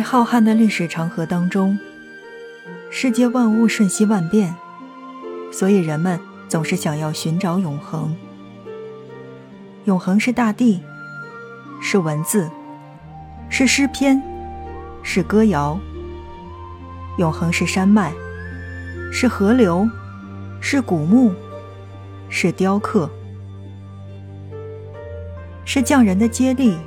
在浩瀚的历史长河当中，世界万物瞬息万变，所以人们总是想要寻找永恒。永恒是大地，是文字，是诗篇，是歌谣。永恒是山脉，是河流，是古墓，是雕刻，是匠人的接力，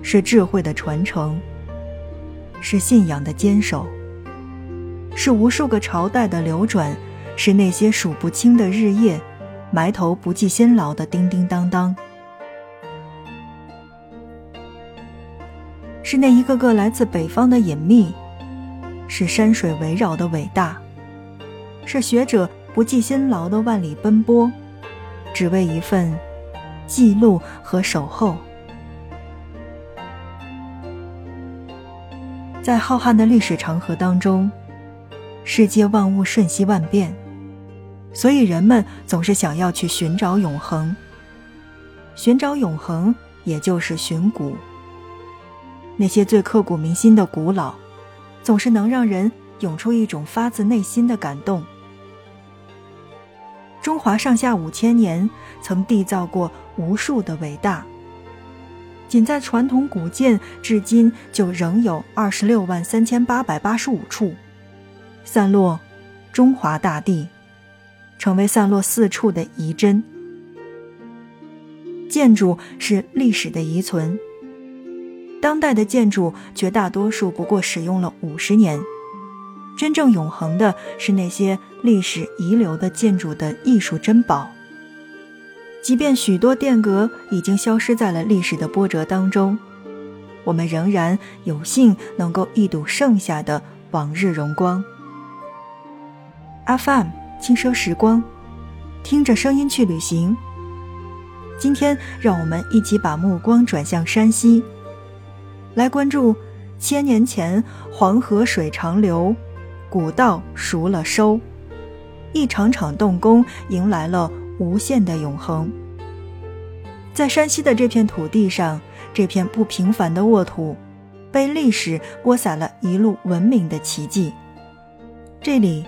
是智慧的传承。是信仰的坚守，是无数个朝代的流转，是那些数不清的日夜，埋头不计辛劳的叮叮当当，是那一个个来自北方的隐秘，是山水围绕的伟大，是学者不计辛劳的万里奔波，只为一份记录和守候。在浩瀚的历史长河当中，世界万物瞬息万变，所以人们总是想要去寻找永恒。寻找永恒，也就是寻古。那些最刻骨铭心的古老，总是能让人涌出一种发自内心的感动。中华上下五千年，曾缔造过无数的伟大。仅在传统古建，至今就仍有二十六万三千八百八十五处，散落中华大地，成为散落四处的遗珍。建筑是历史的遗存，当代的建筑绝大多数不过使用了五十年，真正永恒的是那些历史遗留的建筑的艺术珍宝。即便许多殿阁已经消失在了历史的波折当中，我们仍然有幸能够一睹剩下的往日荣光。FM 轻奢时光，听着声音去旅行。今天，让我们一起把目光转向山西，来关注千年前黄河水长流，古道熟了收，一场场动工迎来了。无限的永恒，在山西的这片土地上，这片不平凡的沃土，被历史播撒了一路文明的奇迹。这里，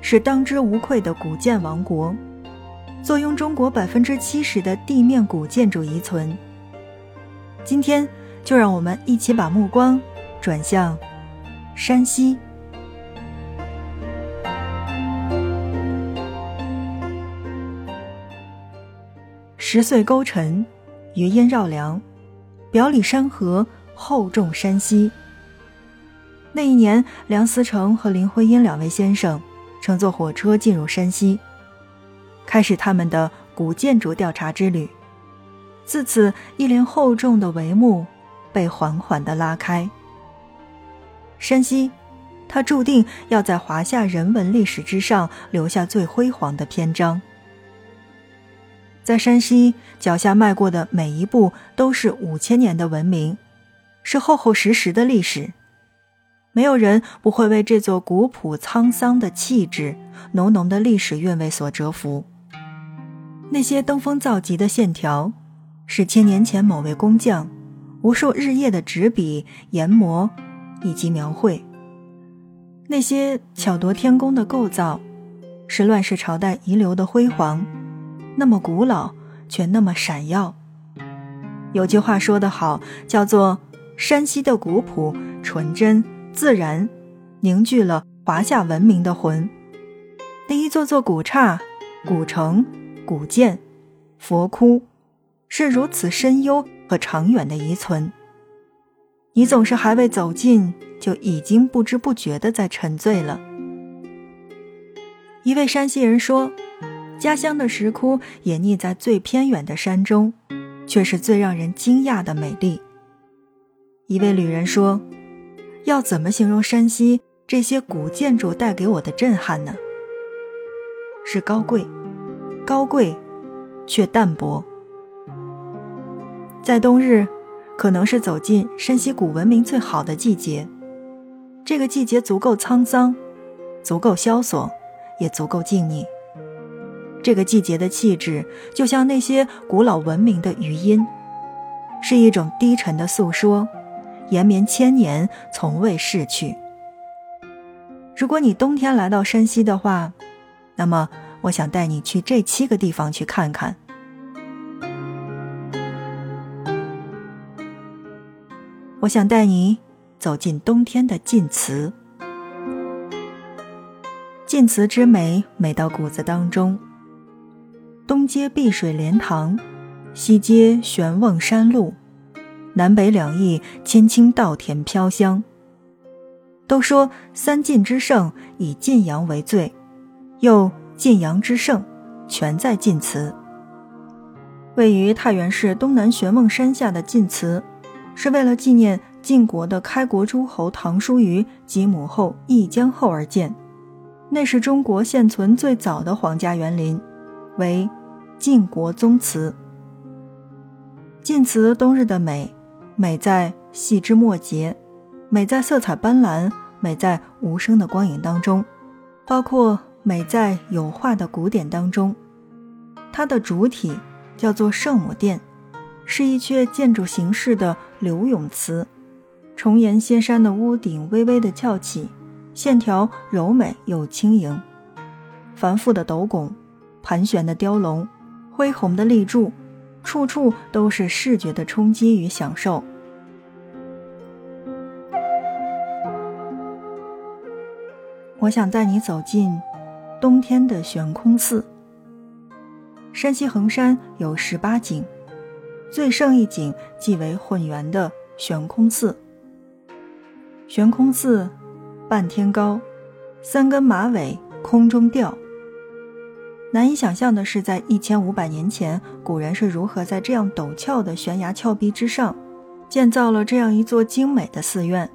是当之无愧的古建王国，坐拥中国百分之七十的地面古建筑遗存。今天，就让我们一起把目光转向山西。十岁勾陈，余音绕梁，表里山河厚重山西。那一年，梁思成和林徽因两位先生乘坐火车进入山西，开始他们的古建筑调查之旅。自此，一帘厚重的帷幕被缓缓地拉开。山西，它注定要在华夏人文历史之上留下最辉煌的篇章。在山西脚下迈过的每一步，都是五千年的文明，是厚厚实实的历史。没有人不会为这座古朴沧桑的气质、浓浓的历史韵味所折服。那些登峰造极的线条，是千年前某位工匠无数日夜的执笔研磨以及描绘；那些巧夺天工的构造，是乱世朝代遗留的辉煌。那么古老，却那么闪耀。有句话说得好，叫做“山西的古朴、纯真、自然，凝聚了华夏文明的魂”。那一座座古刹、古城、古建、佛窟，是如此深幽和长远的遗存。你总是还未走近，就已经不知不觉地在沉醉了。一位山西人说。家乡的石窟隐匿在最偏远的山中，却是最让人惊讶的美丽。一位旅人说：“要怎么形容山西这些古建筑带给我的震撼呢？是高贵，高贵，却淡泊。在冬日，可能是走进山西古文明最好的季节。这个季节足够沧桑，足够萧索，也足够静谧。”这个季节的气质，就像那些古老文明的余音，是一种低沉的诉说，延绵千年，从未逝去。如果你冬天来到山西的话，那么我想带你去这七个地方去看看。我想带你走进冬天的晋祠。晋祠之美，美到骨子当中。东接碧水莲塘，西接玄瓮山路，南北两翼，青青稻田飘香。都说三晋之盛以晋阳为最，又晋阳之盛全在晋祠。位于太原市东南玄瓮山下的晋祠，是为了纪念晋国的开国诸侯唐叔虞及母后义姜后而建。那是中国现存最早的皇家园林，为晋国宗祠。晋祠冬日的美，美在细枝末节。美在色彩斑斓，美在无声的光影当中，包括美在有画的古典当中。它的主体叫做圣母殿，是一阙建筑形式的柳永词，重檐歇山的屋顶微微的翘起，线条柔美又轻盈。繁复的斗拱，盘旋的雕龙，恢宏的立柱，处处都是视觉的冲击与享受。我想带你走进冬天的悬空寺。山西横山有十八景，最胜一景即为混元的悬空寺。悬空寺半天高，三根马尾空中吊。难以想象的是，在一千五百年前，古人是如何在这样陡峭的悬崖峭壁之上，建造了这样一座精美的寺院。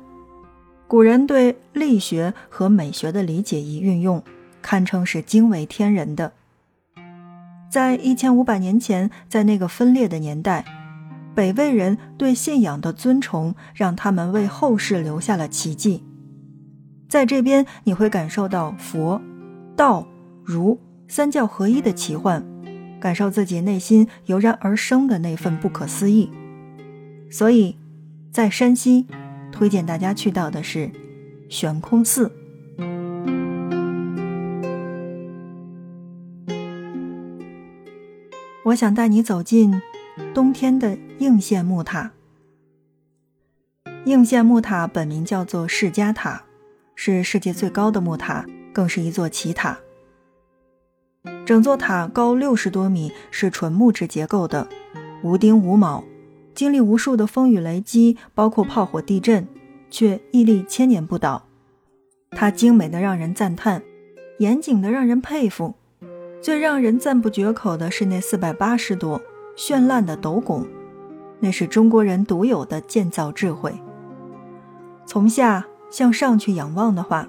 古人对力学和美学的理解与运用，堪称是惊为天人的。在一千五百年前，在那个分裂的年代，北魏人对信仰的尊崇，让他们为后世留下了奇迹。在这边，你会感受到佛、道、儒三教合一的奇幻，感受自己内心油然而生的那份不可思议。所以，在山西。推荐大家去到的是悬空寺。我想带你走进冬天的应县木塔。应县木塔本名叫做释迦塔，是世界最高的木塔，更是一座奇塔。整座塔高六十多米，是纯木质结构的，无钉无铆。经历无数的风雨雷击，包括炮火、地震，却屹立千年不倒。它精美的让人赞叹，严谨的让人佩服。最让人赞不绝口的是那四百八十朵绚烂的斗拱，那是中国人独有的建造智慧。从下向上去仰望的话，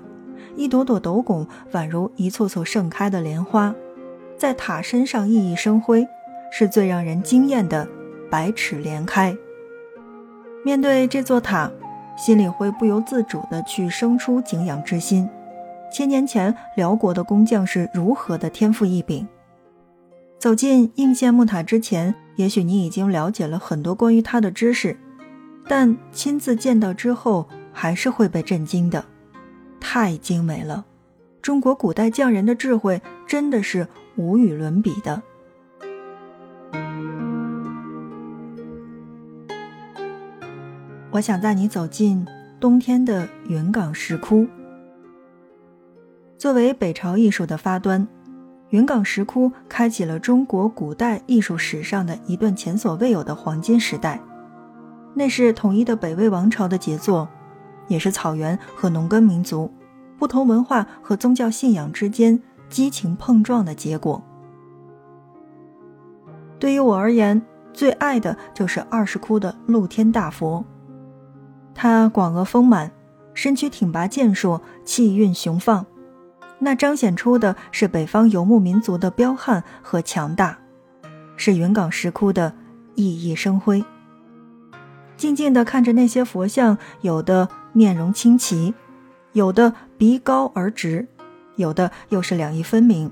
一朵朵斗拱宛如一簇簇盛开的莲花，在塔身上熠熠生辉，是最让人惊艳的。百尺连开。面对这座塔，心里会不由自主地去生出敬仰之心。千年前，辽国的工匠是如何的天赋异禀？走进应县木塔之前，也许你已经了解了很多关于它的知识，但亲自见到之后，还是会被震惊的。太精美了，中国古代匠人的智慧真的是无与伦比的。我想带你走进冬天的云冈石窟。作为北朝艺术的发端，云冈石窟开启了中国古代艺术史上的一段前所未有的黄金时代。那是统一的北魏王朝的杰作，也是草原和农耕民族不同文化和宗教信仰之间激情碰撞的结果。对于我而言，最爱的就是二世窟的露天大佛。他广额丰满，身躯挺拔健硕，气韵雄放，那彰显出的是北方游牧民族的彪悍和强大，是云冈石窟的熠熠生辉。静静地看着那些佛像，有的面容清奇，有的鼻高而直，有的又是两翼分明，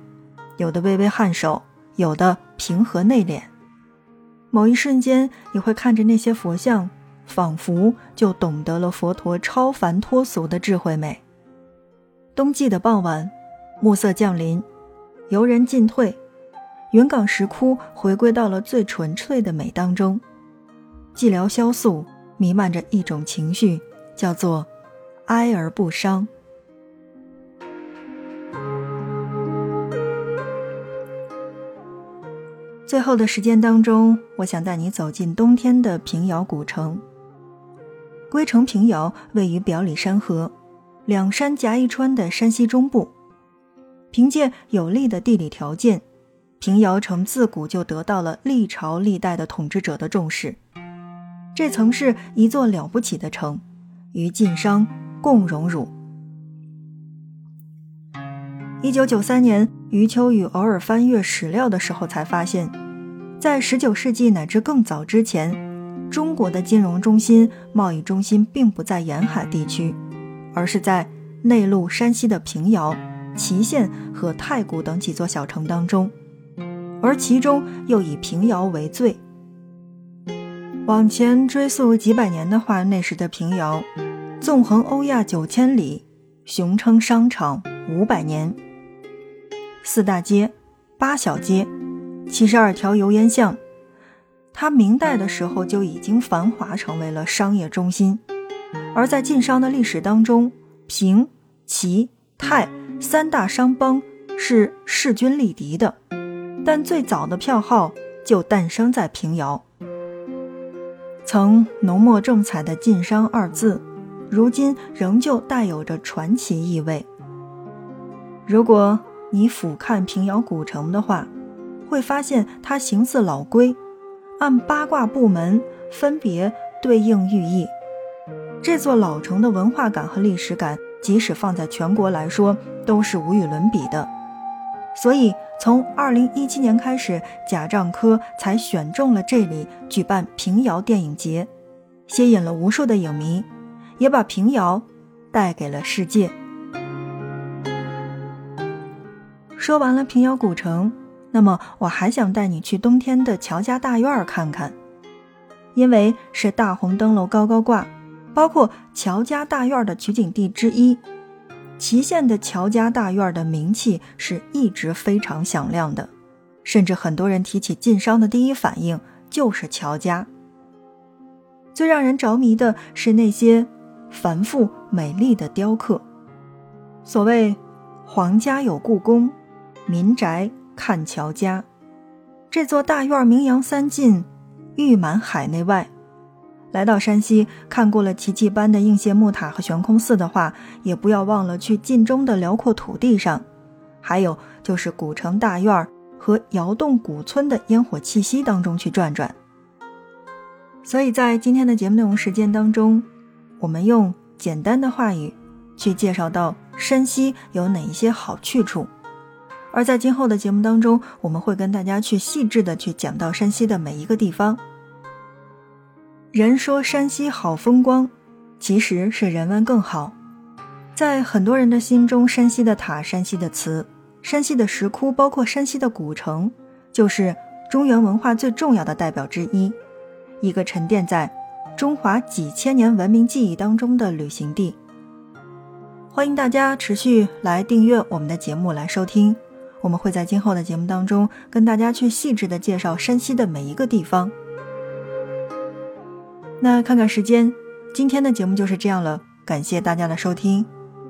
有的微微颔首，有的平和内敛。某一瞬间，你会看着那些佛像。仿佛就懂得了佛陀超凡脱俗的智慧美。冬季的傍晚，暮色降临，游人进退，云冈石窟回归到了最纯粹的美当中。寂寥萧肃，弥漫着一种情绪，叫做哀而不伤。最后的时间当中，我想带你走进冬天的平遥古城。归城平遥位于表里山河，两山夹一川的山西中部。凭借有利的地理条件，平遥城自古就得到了历朝历代的统治者的重视。这曾是一座了不起的城，于晋商共荣辱。一九九三年，余秋雨偶尔翻阅史料的时候，才发现，在十九世纪乃至更早之前，中国的金融中心、贸易中心并不在沿海地区，而是在内陆山西的平遥、祁县和太谷等几座小城当中，而其中又以平遥为最。往前追溯几百年的话，那时的平遥，纵横欧亚九千里，雄称商场五百年。四大街，八小街，七十二条油烟巷，它明代的时候就已经繁华，成为了商业中心。而在晋商的历史当中，平、齐、泰三大商帮是势均力敌的，但最早的票号就诞生在平遥。曾浓墨重彩的“晋商”二字，如今仍旧带有着传奇意味。如果。你俯瞰平遥古城的话，会发现它形似老龟，按八卦部门分别对应寓意。这座老城的文化感和历史感，即使放在全国来说，都是无与伦比的。所以，从二零一七年开始，贾樟柯才选中了这里举办平遥电影节，吸引了无数的影迷，也把平遥带给了世界。说完了平遥古城，那么我还想带你去冬天的乔家大院看看，因为是大红灯笼高高挂，包括乔家大院的取景地之一。祁县的乔家大院的名气是一直非常响亮的，甚至很多人提起晋商的第一反应就是乔家。最让人着迷的是那些繁复美丽的雕刻，所谓“皇家有故宫”。民宅看乔家，这座大院名扬三晋，誉满海内外。来到山西看过了奇迹般的应县木塔和悬空寺的话，也不要忘了去晋中的辽阔土地上，还有就是古城大院和窑洞古村的烟火气息当中去转转。所以在今天的节目内容时间当中，我们用简单的话语去介绍到山西有哪一些好去处。而在今后的节目当中，我们会跟大家去细致的去讲到山西的每一个地方。人说山西好风光，其实是人文更好。在很多人的心中，山西的塔、山西的祠、山西的石窟，包括山西的古城，就是中原文化最重要的代表之一，一个沉淀在中华几千年文明记忆当中的旅行地。欢迎大家持续来订阅我们的节目，来收听。我们会在今后的节目当中跟大家去细致的介绍山西的每一个地方。那看看时间，今天的节目就是这样了，感谢大家的收听，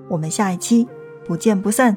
我们下一期不见不散。